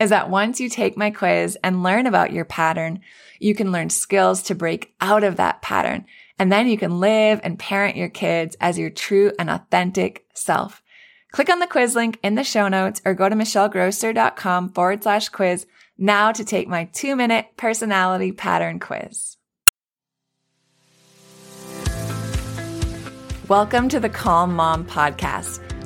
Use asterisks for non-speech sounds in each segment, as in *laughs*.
is that once you take my quiz and learn about your pattern, you can learn skills to break out of that pattern. And then you can live and parent your kids as your true and authentic self. Click on the quiz link in the show notes or go to michellegrosser.com forward slash quiz now to take my two minute personality pattern quiz. Welcome to the Calm Mom Podcast,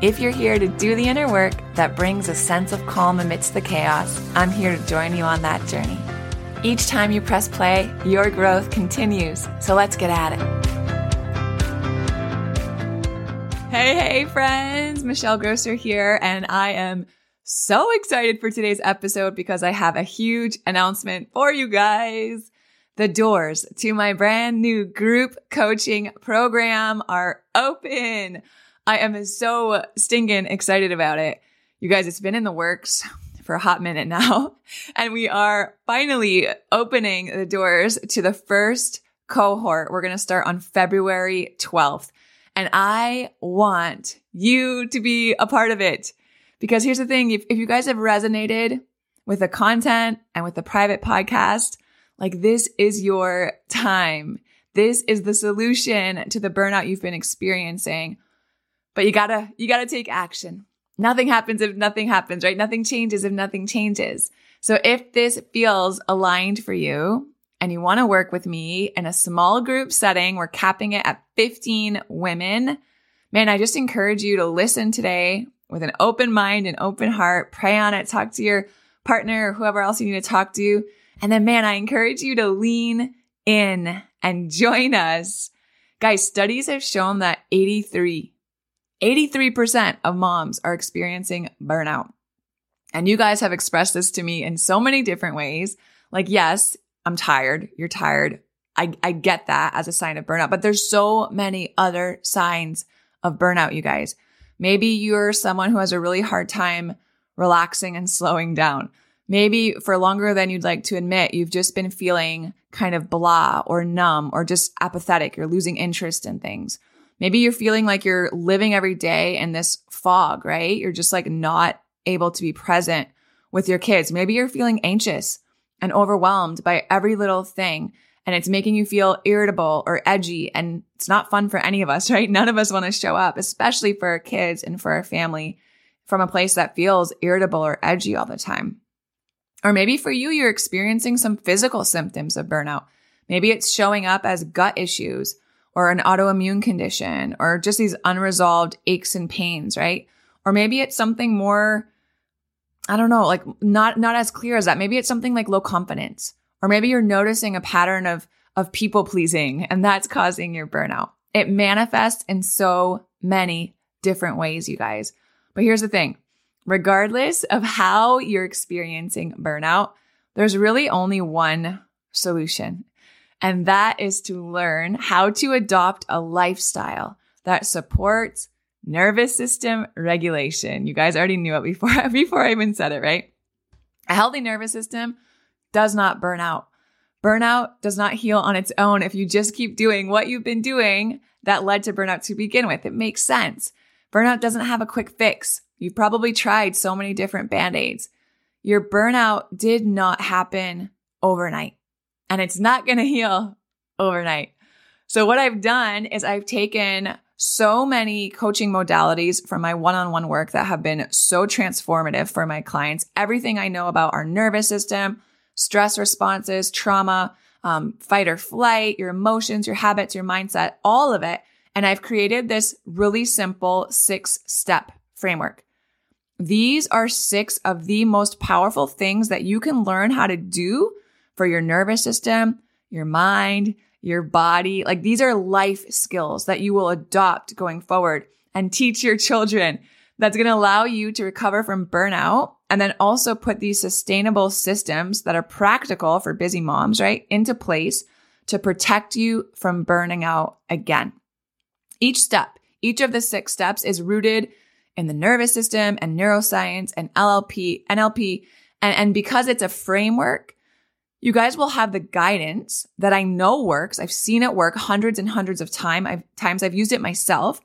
If you're here to do the inner work that brings a sense of calm amidst the chaos, I'm here to join you on that journey. Each time you press play, your growth continues. So let's get at it. Hey, hey, friends. Michelle Grosser here, and I am so excited for today's episode because I have a huge announcement for you guys. The doors to my brand new group coaching program are open. I am so stinking excited about it. You guys, it's been in the works for a hot minute now, *laughs* and we are finally opening the doors to the first cohort. We're going to start on February 12th. And I want you to be a part of it. Because here's the thing if, if you guys have resonated with the content and with the private podcast, like this is your time. This is the solution to the burnout you've been experiencing. But you gotta, you gotta take action. Nothing happens if nothing happens, right? Nothing changes if nothing changes. So if this feels aligned for you and you want to work with me in a small group setting, we're capping it at 15 women. Man, I just encourage you to listen today with an open mind and open heart. Pray on it. Talk to your partner or whoever else you need to talk to and then, man, I encourage you to lean in and join us. Guys, studies have shown that 83, 83% of moms are experiencing burnout. And you guys have expressed this to me in so many different ways. Like, yes, I'm tired. You're tired. I, I get that as a sign of burnout, but there's so many other signs of burnout, you guys. Maybe you're someone who has a really hard time relaxing and slowing down. Maybe for longer than you'd like to admit, you've just been feeling kind of blah or numb or just apathetic. You're losing interest in things. Maybe you're feeling like you're living every day in this fog, right? You're just like not able to be present with your kids. Maybe you're feeling anxious and overwhelmed by every little thing and it's making you feel irritable or edgy and it's not fun for any of us, *laughs* right? None of us want to show up, especially for our kids and for our family from a place that feels irritable or edgy all the time. Or maybe for you, you're experiencing some physical symptoms of burnout. Maybe it's showing up as gut issues or an autoimmune condition or just these unresolved aches and pains, right? Or maybe it's something more, I don't know, like not, not as clear as that. Maybe it's something like low confidence, or maybe you're noticing a pattern of, of people pleasing and that's causing your burnout. It manifests in so many different ways, you guys. But here's the thing regardless of how you're experiencing burnout, there's really only one solution. And that is to learn how to adopt a lifestyle that supports nervous system regulation. You guys already knew it before, *laughs* before I even said it, right? A healthy nervous system does not burn out. Burnout does not heal on its own if you just keep doing what you've been doing that led to burnout to begin with. It makes sense. Burnout doesn't have a quick fix. You've probably tried so many different band aids. Your burnout did not happen overnight and it's not going *laughs* to heal overnight. So what I've done is I've taken so many coaching modalities from my one-on-one work that have been so transformative for my clients. Everything I know about our nervous system, stress responses, trauma, um, fight or flight, your emotions, your habits, your mindset, all of it. And I've created this really simple six step framework. These are six of the most powerful things that you can learn how to do for your nervous system, your mind, your body. Like these are life skills that you will adopt going forward and teach your children. That's going to allow you to recover from burnout and then also put these sustainable systems that are practical for busy moms, right, into place to protect you from burning out again. Each step, each of the six steps is rooted in the nervous system and neuroscience and LLP, NLP. And, and because it's a framework, you guys will have the guidance that I know works. I've seen it work hundreds and hundreds of time. I've, times I've used it myself.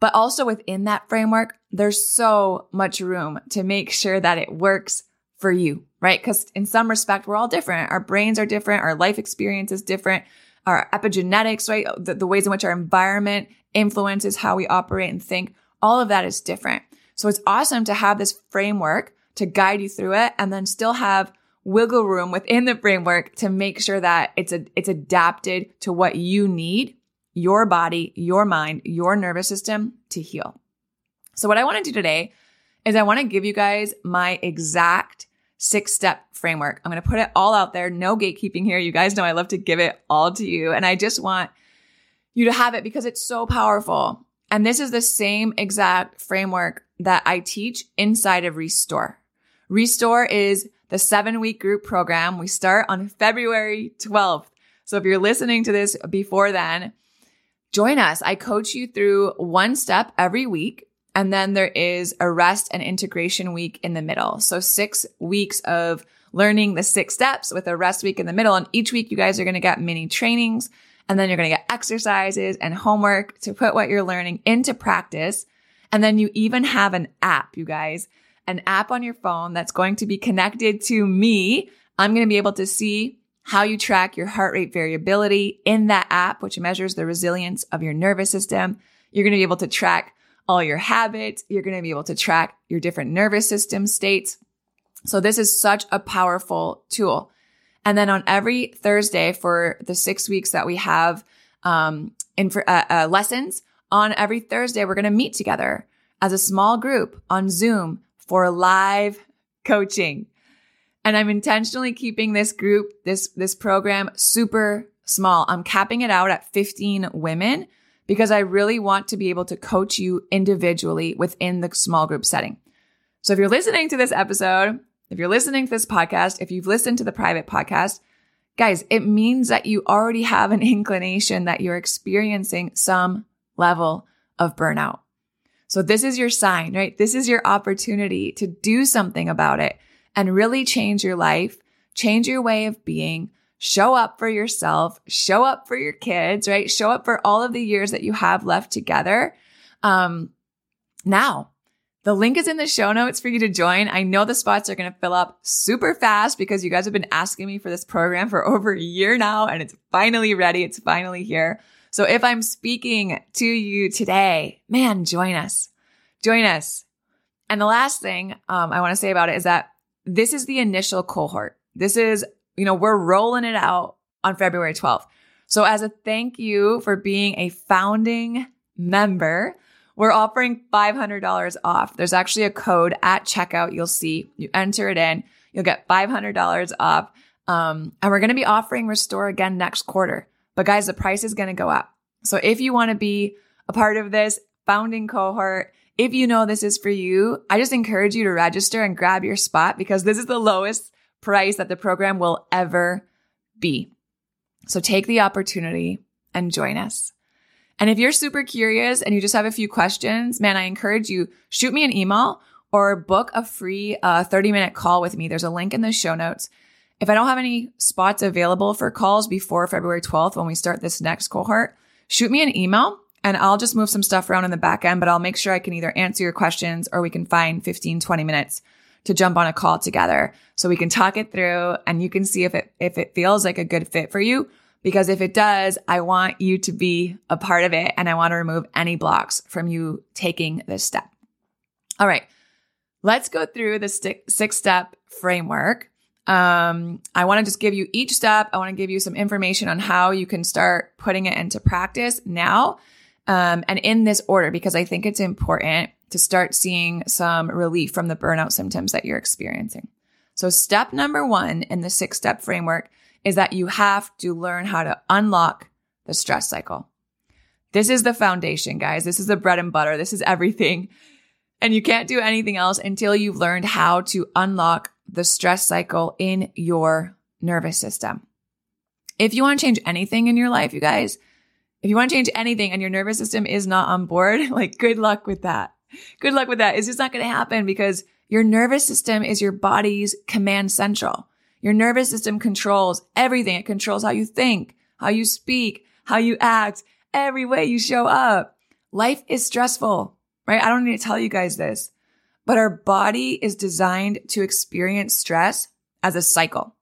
But also within that framework, there's so much room to make sure that it works for you, right? Because in some respect, we're all different. Our brains are different. Our life experience is different. Our epigenetics, right? The, the ways in which our environment influences how we operate and think. All of that is different. So it's awesome to have this framework to guide you through it and then still have wiggle room within the framework to make sure that it's a, it's adapted to what you need, your body, your mind, your nervous system to heal. So what I want to do today is I want to give you guys my exact six step framework. I'm going to put it all out there. No gatekeeping here. You guys know I love to give it all to you. And I just want you to have it because it's so powerful. And this is the same exact framework that I teach inside of Restore. Restore is the seven week group program. We start on February 12th. So if you're listening to this before then, join us. I coach you through one step every week. And then there is a rest and integration week in the middle. So six weeks of learning the six steps with a rest week in the middle. And each week you guys are going to get mini trainings and then you're going to get exercises and homework to put what you're learning into practice. And then you even have an app, you guys an app on your phone that's going to be connected to me. I'm going to be able to see how you track your heart rate variability in that app, which measures the resilience of your nervous system. You're going to be able to track all your habits. You're going to be able to track your different nervous system states. So this is such a powerful tool. And then on every Thursday for the six weeks that we have, um, in for, uh, uh, lessons on every Thursday, we're going to meet together as a small group on Zoom for live coaching. And I'm intentionally keeping this group, this, this program super small. I'm capping it out at 15 women because I really want to be able to coach you individually within the small group setting. So if you're listening to this episode, if you're listening to this podcast, if you've listened to the private podcast, guys, it means that you already have an *laughs* inclination that you're experiencing some level of burnout. So this is your sign, right? This is your opportunity to do something about it and really change your life, change your way of being, show up for yourself, show up for your kids, right? Show up for all of the years that you have left together. Um, now, the link is in the show notes for you to join. I know the spots are going to fill up super fast because you guys have been asking me for this program for *laughs* over a year now and it's finally ready. It's finally here. So if I'm speaking to you today, man, join us. Join us. And the last thing um, I want to say about it is that this is the initial cohort. This is, you know, we're rolling it out on February 12th. So as a thank you for being a founding member, we're offering $500 off. There's actually a code at checkout. You'll see, you enter it in, you'll get $500 off. Um, and we're going to be offering Restore again next quarter. But guys, the price is going to go up. So if you want to be a part of this founding cohort, if you know this is for you, I just encourage you to register and grab your spot because this is the lowest price that the program will ever be. So take the opportunity and join us. And if you're super curious and you just have a few questions, man, I encourage you shoot me an email or book a free uh, 30 minute call with me. There's a link in the show notes. If I don't have any spots available for calls before February 12th when we start this next cohort, shoot me an email and I'll just move some stuff around in the back end, but I'll make sure I can either answer your questions or we can find 15, 20 minutes to jump on a call together so we can talk it through and you can see if it, if it feels like a good fit for you because if it does, I want you to be a part of it and I want to remove any blocks from you taking this step. All right. Let's go through the six step framework. Um, I want to just give you each step. I want to give you some information on how you can start putting it into practice now. Um, and in this order, because I think it's important to start seeing some relief from the burnout symptoms that you're experiencing. So step number one in the six step framework is that you have to learn how to unlock the stress cycle. This is the foundation, guys. This is the bread and butter. This is everything. And you can't do anything else until you've learned how to unlock the stress cycle in your nervous system. If you want to change anything in your life, you guys, if you want to change anything and your nervous system is not on board, *laughs* like good luck with that. Good luck with that. It's just not going to happen because your nervous system is your body's command central. Your nervous system controls everything. It controls how you think, how you speak, how you act, every way you show up. Life is stressful, right? I don't need to tell you guys this, but our body is designed to experience stress as a cycle.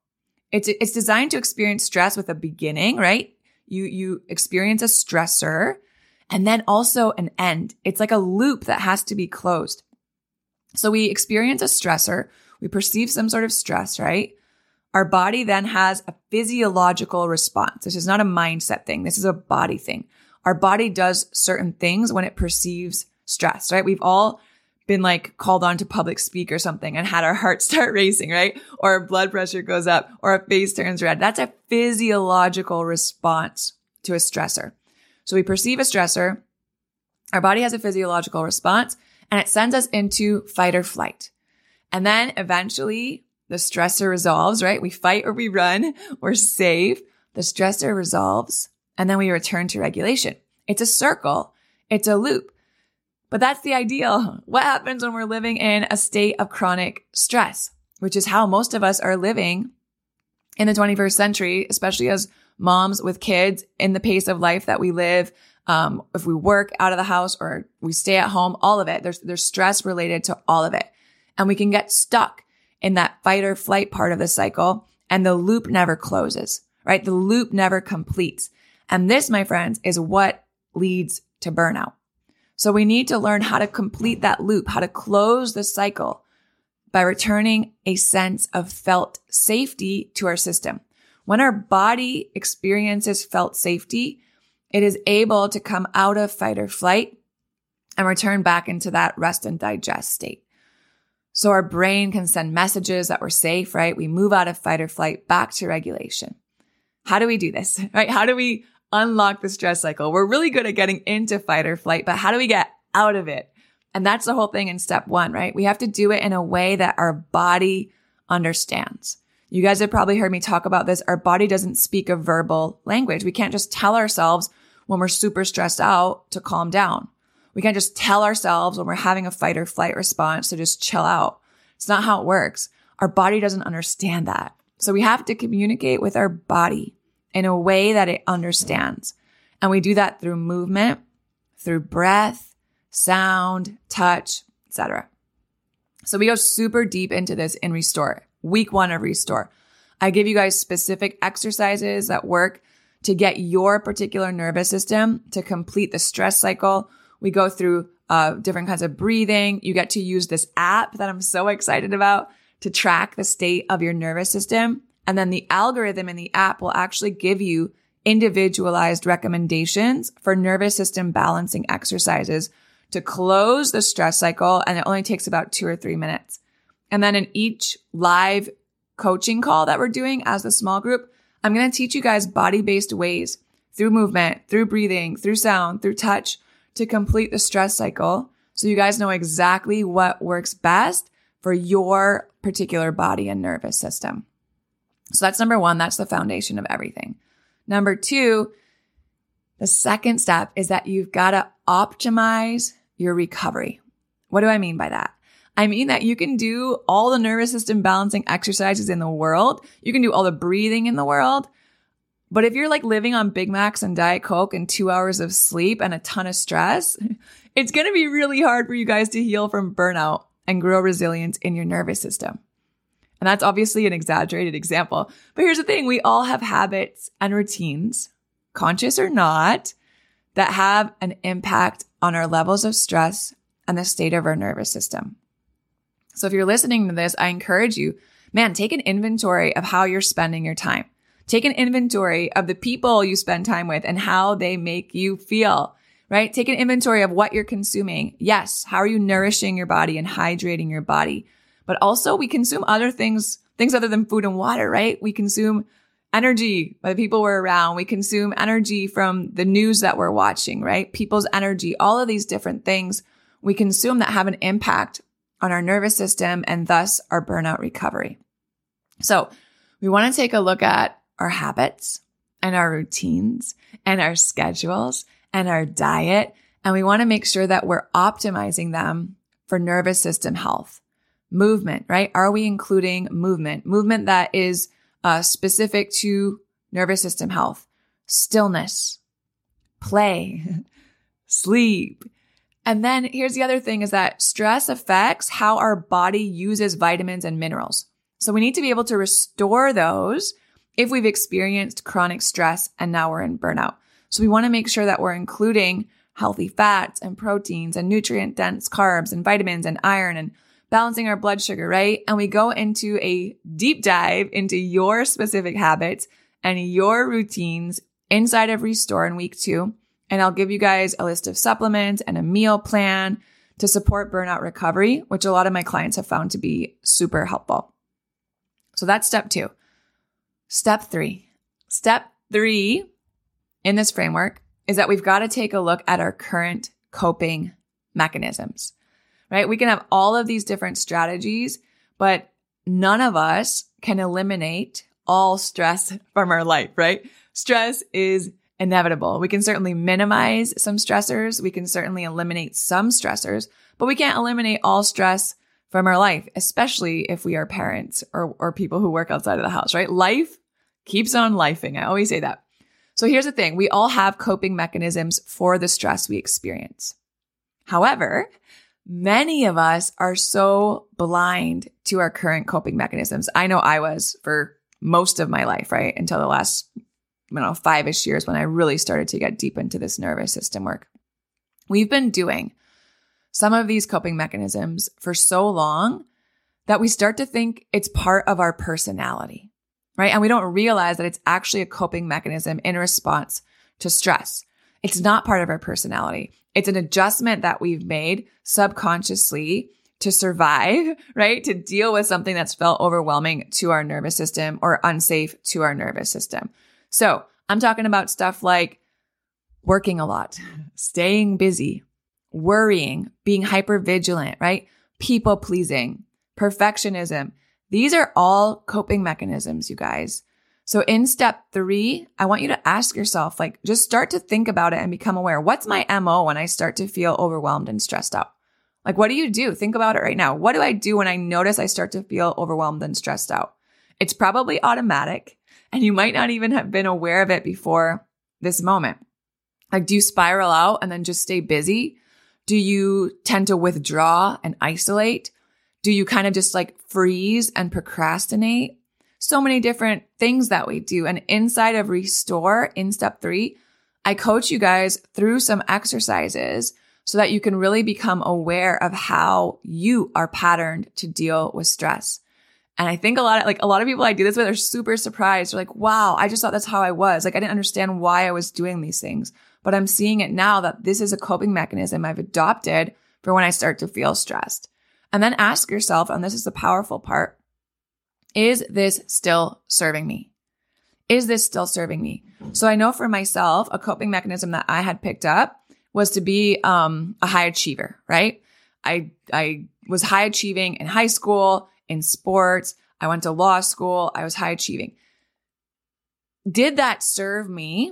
It's, it's designed to experience stress with a beginning, right? You, you experience a stressor and then also an end. It's like a loop that has to be closed. So we experience a stressor. We perceive some sort of stress, right? Our body then has a physiological response. This is not a mindset thing. This is a body thing. Our body does certain things when it perceives stress, right? We've all been like called on to public speak or something and had our heart start racing, right? Or our blood pressure goes up or our face turns red. That's a physiological response to a stressor. So we perceive a stressor. Our body has a physiological response and it sends us into fight or flight. And then eventually the stressor resolves, right? We fight or we run, *laughs* we're safe. The stressor resolves and then we return to regulation. It's a circle. It's a loop. But that's the ideal. *laughs* What happens when we're living in a state of chronic stress, which is how most of us are living in the 21st century, especially as moms with kids in the pace of life that we live. Um, if we work out of the house or we stay at home, all of it, there's, there's stress related to all of it. And we can get stuck in that fight or flight part of the cycle and the loop never closes, right? The loop never completes. And this, my friends, is what leads to burnout. So we need to learn how to complete that loop, how to close the cycle by returning a sense of felt safety to our system. When our body experiences felt safety, it is able to come out of fight or flight and return back into that rest and digest state. So our brain can send messages that we're safe, right? We move out of fight or flight back to regulation. How do we do this, *laughs* right? How do we unlock the stress cycle? We're really good at getting into fight or flight, but how do we get out of it? And that's the whole thing in step one, right? We have to do it in a way that our body understands. You guys have probably heard me talk about this. Our body doesn't speak a verbal language. We can't just tell ourselves when we're super stressed out to calm down. We can't just tell ourselves when we're having a fight or flight response to just chill out. It's not how it works. Our body doesn't understand that. So we have to communicate with our body in a way that it understands. And we do that through movement, through breath, sound, touch, etc. So we go super deep into this in Restore, week one of Restore. I give you guys specific exercises that work to get your particular nervous system to complete the stress cycle we go through uh, different kinds of breathing. You get to use this app that I'm so excited about to track the state of your nervous system. And then the algorithm in the app will actually give you individualized recommendations for nervous system balancing exercises to close the stress cycle. And it only takes about two or three minutes. And then in each live coaching call that we're doing as the small group, I'm going to teach you guys body based ways through movement, through breathing, through sound, through touch to complete the stress cycle. So you guys know exactly what works best for your particular body and nervous system. So that's number one. That's the foundation of everything. Number two, the second step is that you've got to optimize your recovery. What do I mean by that? I mean that you can do all the nervous system balancing exercises in the world. You can do all the breathing in the world. But if you're like living on Big Macs and Diet Coke and two hours of sleep and a ton of stress, *laughs* it's going to be really hard for you guys to heal from burnout and grow resilience in your nervous system. And that's obviously an exaggerated example. But here's the thing. We all have habits and routines, conscious or not, that have an impact on our levels of stress and the state of our nervous system. So if you're listening to this, I encourage you, man, take an inventory of how you're spending your time. Take an inventory of the people you spend time with and how they make you feel, right? Take an inventory of what you're consuming. Yes. How are you nourishing your body and hydrating your body? But also we consume other things, things other than food and water, right? We consume energy by the people we're around. We consume energy from the news that we're watching, right? People's energy, all of these different things we consume that have an impact on our nervous system and thus our burnout recovery. So we want to take a look at our habits and our routines and our schedules and our diet. And we want to make sure that we're optimizing them for nervous system health. Movement, right? Are we including movement? Movement that is uh, specific to nervous system health, stillness, play, *laughs* sleep, and then here's the other thing is that stress affects how our body uses vitamins and minerals. So we need to be able to restore those if we've experienced chronic stress and now we're in burnout. So we want to make sure that we're including healthy fats and proteins and nutrient dense carbs and vitamins and iron and balancing our blood sugar, right? And we go into a deep dive into your specific habits and your routines inside of Restore in week two. And I'll give you guys a list of supplements and a meal plan to support burnout recovery, which a lot of my clients have found to be super helpful. So that's step two. Step three. Step three in this framework is that we've got to take a look at our current coping mechanisms, right? We can have all of these different strategies, but none of us can eliminate all stress *laughs* from our life, right? Stress is inevitable. We can certainly minimize some stressors. We can certainly eliminate some stressors, but we can't eliminate all stress from our life, especially if we are parents or, or people who work outside of the house, right? Life keeps on lifing. I always say that. So here's the thing. We all have coping mechanisms for the stress we experience. However, many of us are so blind to our current coping mechanisms. I know I was for most of my life, right? Until the last don't know, five ish years when I really started to get deep into this nervous system work. We've been doing some of these coping mechanisms for so long that we start to think it's part of our personality, right? And we don't realize that it's actually a coping mechanism in response to stress. It's not part of our personality. It's an adjustment that we've made subconsciously to survive, *laughs* right? To deal with something that's felt overwhelming to our nervous system or unsafe to our nervous system. So I'm talking about stuff like working a lot, staying busy, worrying, being hyper vigilant, right? People pleasing, perfectionism. These are all coping mechanisms, you guys. So in step three, I want you to ask yourself, like, just start to think about it and become aware. What's my MO when I start to feel overwhelmed and stressed out? Like, what do you do? Think about it right now. What do I do when I notice I start to feel overwhelmed and stressed out? It's probably automatic and you might not even have been aware of it before this moment. Like, do you spiral out and then just stay busy? Do you tend to withdraw and isolate? Do you kind of just like freeze and procrastinate? So many different things that we do. And inside of Restore in step three, I coach you guys through some exercises so that you can really become aware of how you are patterned to deal with stress. And I think a lot of like a lot of people I do this with are super surprised. They're like, wow, I just thought that's how I was. Like I didn't understand why I was doing these things. But I'm seeing it now that this is a coping mechanism I've adopted for when I start to feel stressed. And then ask yourself, and this is the powerful part, is this still serving me? Is this still serving me? So I know for myself, a coping mechanism that I had picked up was to be um, a high achiever, right? I I was high achieving in high school, in sports. I went to law school. I was high achieving. Did that serve me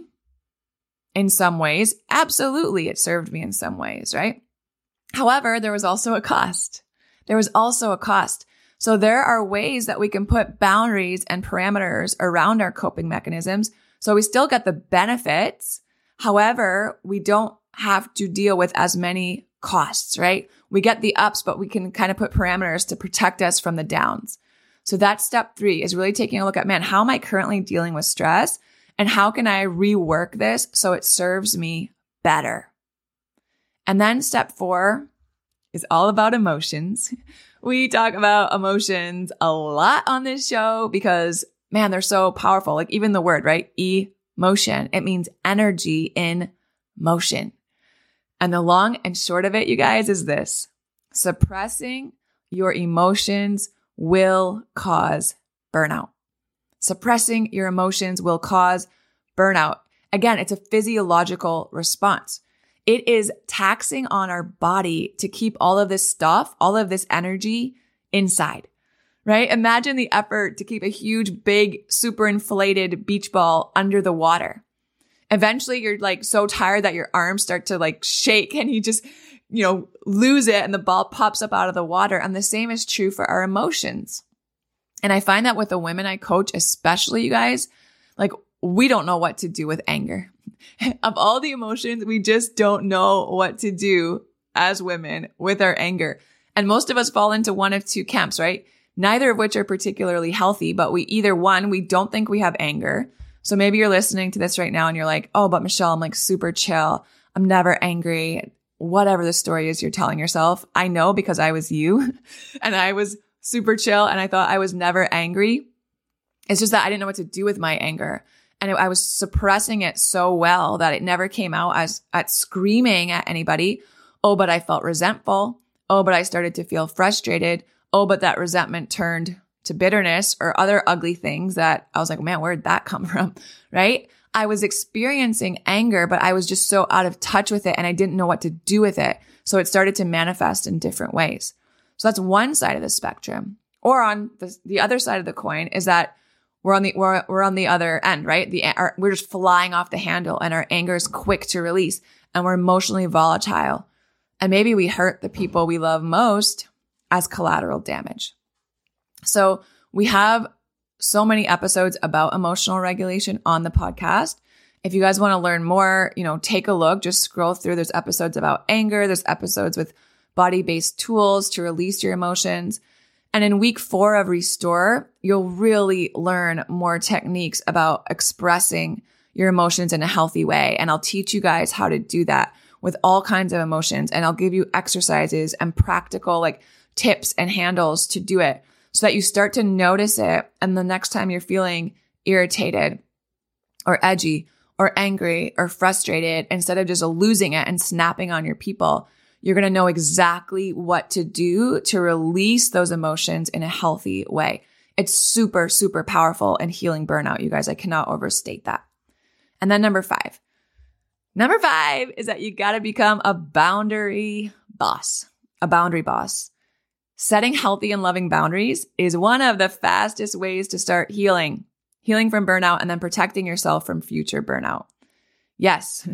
in some ways? Absolutely, it served me in some ways, right? However, there was also a cost. There was also a cost. So there are ways that we can put boundaries and parameters around our coping mechanisms. So we still get the benefits. However, we don't have to deal with as many costs, right? We get the ups, but we can kind of put parameters to protect us from the downs. So that's step three is really taking a look at, man, how am I currently dealing with stress? And how can I rework this so it serves me better? And then step four is all about emotions. We talk about emotions a lot on this show because man, they're so powerful. Like even the word, right? Emotion. It means energy in motion. And the long and short of it, you guys, is this suppressing your emotions will cause burnout. Suppressing your emotions will cause burnout. Again, it's a physiological response. It is taxing on our body to keep all of this stuff, all of this energy inside, right? Imagine the effort to keep a huge, big, super inflated beach ball under the water eventually you're like so tired that your arms start to like shake and you just, you know, lose it and the ball pops up out of the water. And the same is true for our emotions. And I find that with the women I coach, especially you guys, like we don't know what to do with anger. *laughs* of all the emotions, we just don't know what to do as women with our anger. And most of us fall into one of two camps, right? Neither of which are particularly healthy, but we either one, we don't think we have anger. So maybe you're listening to this right now and you're like, oh, but Michelle, I'm like super chill. I'm never angry. Whatever the story is you're telling yourself. I know because I was you *laughs* and I was super chill and I thought I was never angry. It's just that I didn't know what to do with my anger. And I was suppressing it so well that it never came out as at screaming at anybody. Oh, but I felt resentful. Oh, but I started to feel frustrated. Oh, but that resentment turned to bitterness or other ugly things that I was like, man, where'd that come *laughs* from? Right? I was experiencing anger, but I was just so out of touch with it and I didn't know what to do with it. So it started to manifest in different ways. So that's one side of the spectrum. Or on the, the other side of the coin is that we're on the we're, we're on the other end, right? The our, we're just flying off the handle and our anger is quick to release and we're emotionally volatile. And maybe we hurt the people we love most as collateral damage. So we have so many episodes about emotional regulation on the podcast. If you guys want to learn more, you know, take a look, just scroll through. There's episodes about anger. There's episodes with body based tools to release your emotions. And in week four of Restore, you'll really learn more techniques about expressing your emotions in a healthy way. And I'll teach you guys how to do that with all kinds of emotions. And I'll give you exercises and practical like tips and handles to do it so that you start to notice it. And the next time you're feeling irritated or edgy or angry or frustrated, instead of just losing it and snapping on your people, you're going to know exactly what to do to release those emotions in a healthy way. It's super, super powerful and healing burnout. You guys, I cannot overstate that. And then number five. Number five is that you got to become a boundary boss, a boundary boss. Setting healthy and loving boundaries is one of the fastest ways to start healing, healing from burnout and then protecting yourself from future burnout. Yes,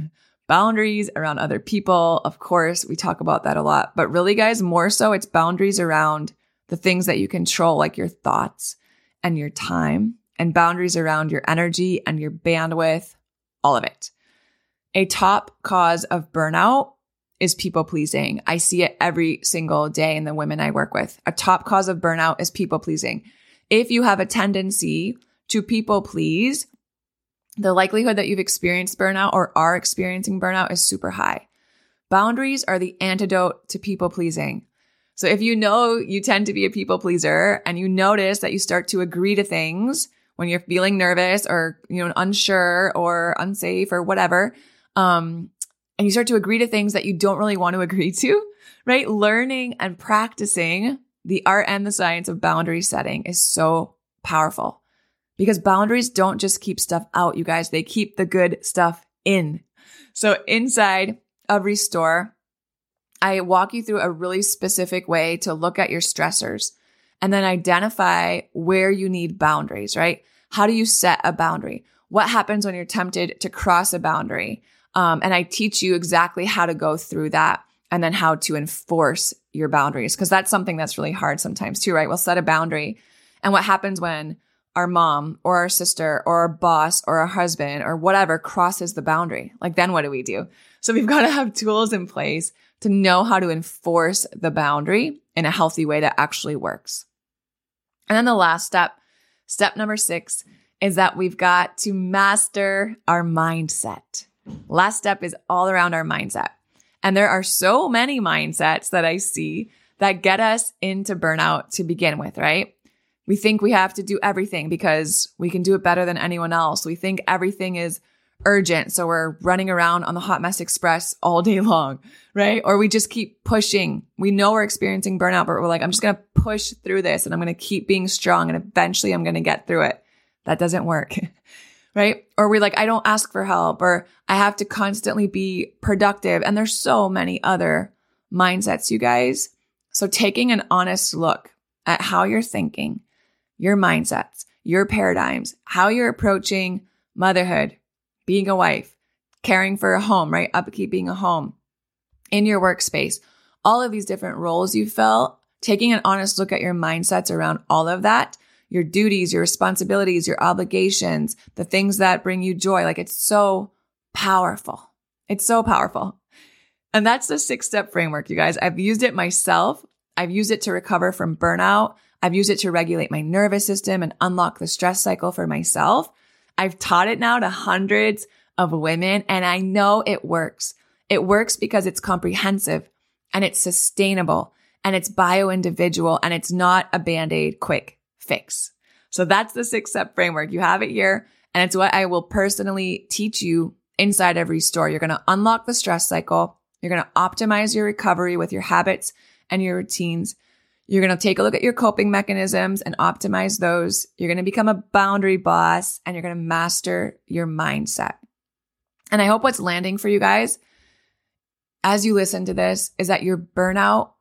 boundaries around other people. Of course, we talk about that a lot, but really, guys, more so it's boundaries around the things that you control, like your thoughts and your time, and boundaries around your energy and your bandwidth, all of it. A top cause of burnout is people pleasing. I see it every single day in the women I work with. A top cause of burnout is people pleasing. If you have a tendency to people please, the likelihood that you've experienced burnout or are experiencing burnout is super high. Boundaries are the antidote to people pleasing. So if you know you tend to be a people pleaser and you notice that you start to agree to things when you're feeling nervous or, you know, unsure or unsafe or whatever, um, and you start to agree to things that you don't really want to *laughs* agree to, right? Learning and practicing the art and the science of boundary setting is so powerful because boundaries don't just keep stuff out, you guys. They keep the good stuff in. So inside of Restore, I walk you through a really specific way to look at your stressors and then identify where you need boundaries, right? How do you set a boundary? What happens when you're tempted to cross a boundary? Um, and I teach you exactly how to go through that and then how to enforce your boundaries. Cause that's something that's really hard sometimes too, right? We'll set a boundary. And what happens when our mom or our sister or our boss or our husband or whatever crosses the boundary? Like, then what do we do? So we've *laughs* got to have tools in place to know how to enforce the boundary in a healthy way that actually works. And then the last step, step number six, is that we've got to master our mindset. Last step is all around our mindset. And there are so many mindsets that I see that get us into burnout to begin with, right? We think we have to do everything because we can do it better than anyone else. We think everything is urgent. So we're running around on the hot mess express all day *laughs* long, right? Or we just keep pushing. We know we're experiencing burnout, but we're like, I'm just going to push through this and I'm going to keep being strong and eventually I'm going to get through it. That doesn't work. *laughs* right? Or we're like, I don't ask for help or I have to constantly be productive. And there's so many other mindsets, you guys. So taking an honest look at how you're thinking, your mindsets, your paradigms, how you're approaching motherhood, being a wife, caring for a home, right? Upkeeping a home in your workspace, all of these different roles you fill, taking an honest look at your mindsets around all of that, your duties, your responsibilities, your obligations, the things that bring you joy. Like it's so powerful. It's so powerful. And that's the six step framework, you guys. I've used it myself. I've used it to recover from burnout. I've used it to regulate my nervous system and unlock the stress cycle for myself. I've taught it now to hundreds of women and I know it works. It works because it's comprehensive and it's sustainable and it's bio individual and it's not a band aid quick fix. So that's the six step framework. You have it here and it's what I will personally teach you inside of Restore. You're going to unlock the stress cycle. You're going to optimize your recovery with your habits and your routines. You're going to take a look at your coping mechanisms and optimize those. You're going to become a boundary boss and you're going to master your mindset. And I hope what's landing for you guys as you listen to this is that your burnout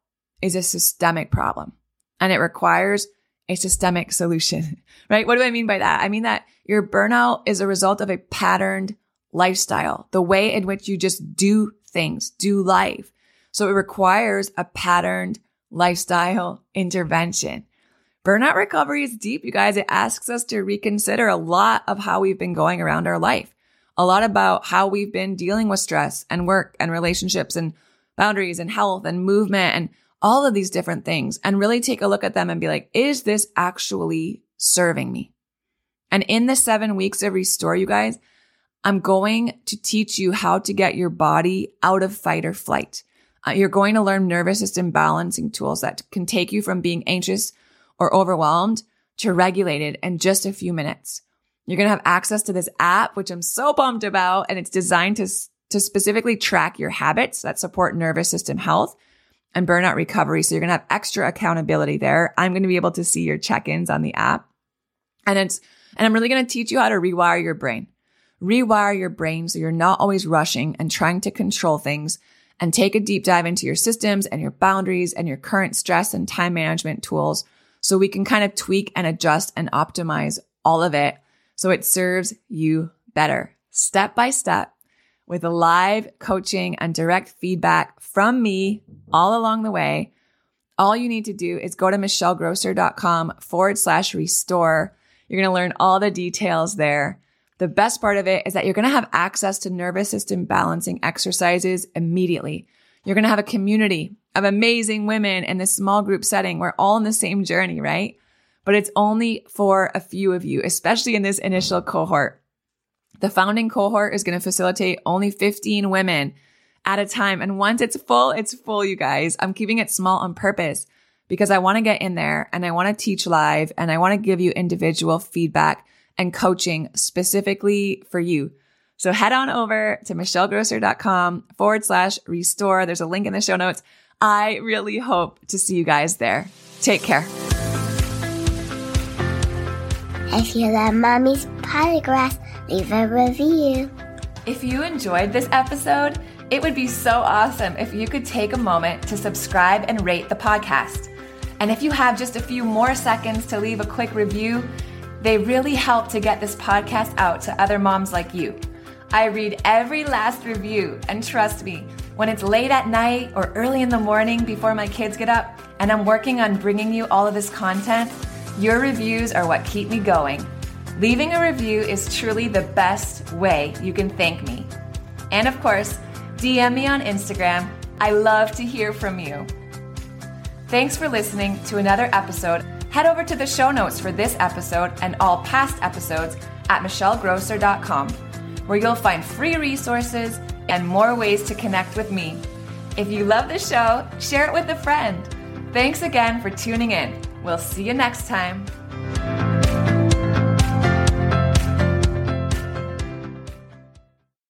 is a systemic problem and it requires a systemic solution, *laughs* right? What do I mean by that? I mean that your burnout is a result of a patterned lifestyle, the way in which you just do things, do life. So it requires a patterned lifestyle intervention. Burnout recovery is deep, you guys. It asks us to reconsider a lot of how we've been going around our life, a lot about how we've been dealing with stress and work and relationships and boundaries and health and movement and all of these different things and really take a look at them and be like, is this actually serving me? And in the seven weeks of restore, you guys, I'm going to teach you how to get your body out of fight or flight. Uh, you're going to learn nervous system balancing tools that can take you from being anxious or overwhelmed to regulated in just a few minutes. You're going to have access to this app, which I'm so pumped about. And it's designed to, to specifically track your habits that support nervous system health and burnout recovery. So you're going to have extra accountability there. I'm going to be able to see your check-ins on the app. And it's, and I'm really going to teach you how to rewire your brain. Rewire your brain so you're not always rushing and trying to control things and take a deep dive into your systems and your boundaries and your current stress and time management tools so we can kind of tweak and adjust and optimize all of it so it serves you better step by step with live coaching and direct feedback from me all along the way. All you need to do is go to michellegrosser.com forward slash restore. You're going to learn all the details there. The best part of it is that you're going to have access to nervous system balancing exercises immediately. You're going to have a community of amazing women in this small group setting. We're all in the same journey, right? But it's only for a few of you, especially in this initial cohort. The founding cohort is going to facilitate only 15 women at a time. And once it's full, it's full, you guys. I'm keeping it small on purpose because I want to get in there and I want to teach live and I want to give you individual feedback and coaching specifically for you. So head on over to michellegrosser.com forward slash restore. There's a link in the show notes. I really hope to see you guys there. Take care. If you love Mommy's Polygraphs, leave a review. If you enjoyed this episode, it would be so awesome if you could take a moment to subscribe and rate the podcast. And if you have just a few more seconds to leave a quick review, they really help to get this podcast out to other moms like you. I read every last review, and trust me, when it's late at night or early in the morning before my kids get up, and I'm working on bringing you all of this content, your reviews are what keep me going. Leaving a review is truly the best way you can thank me. And of course, DM me on Instagram. I love to hear from you. Thanks for listening to another episode. Head over to the show notes for this episode and all past episodes at michellegrosser.com, where you'll find free resources and more ways to connect with me. If you love the show, share it with a friend. Thanks again for tuning in. We'll see you next time.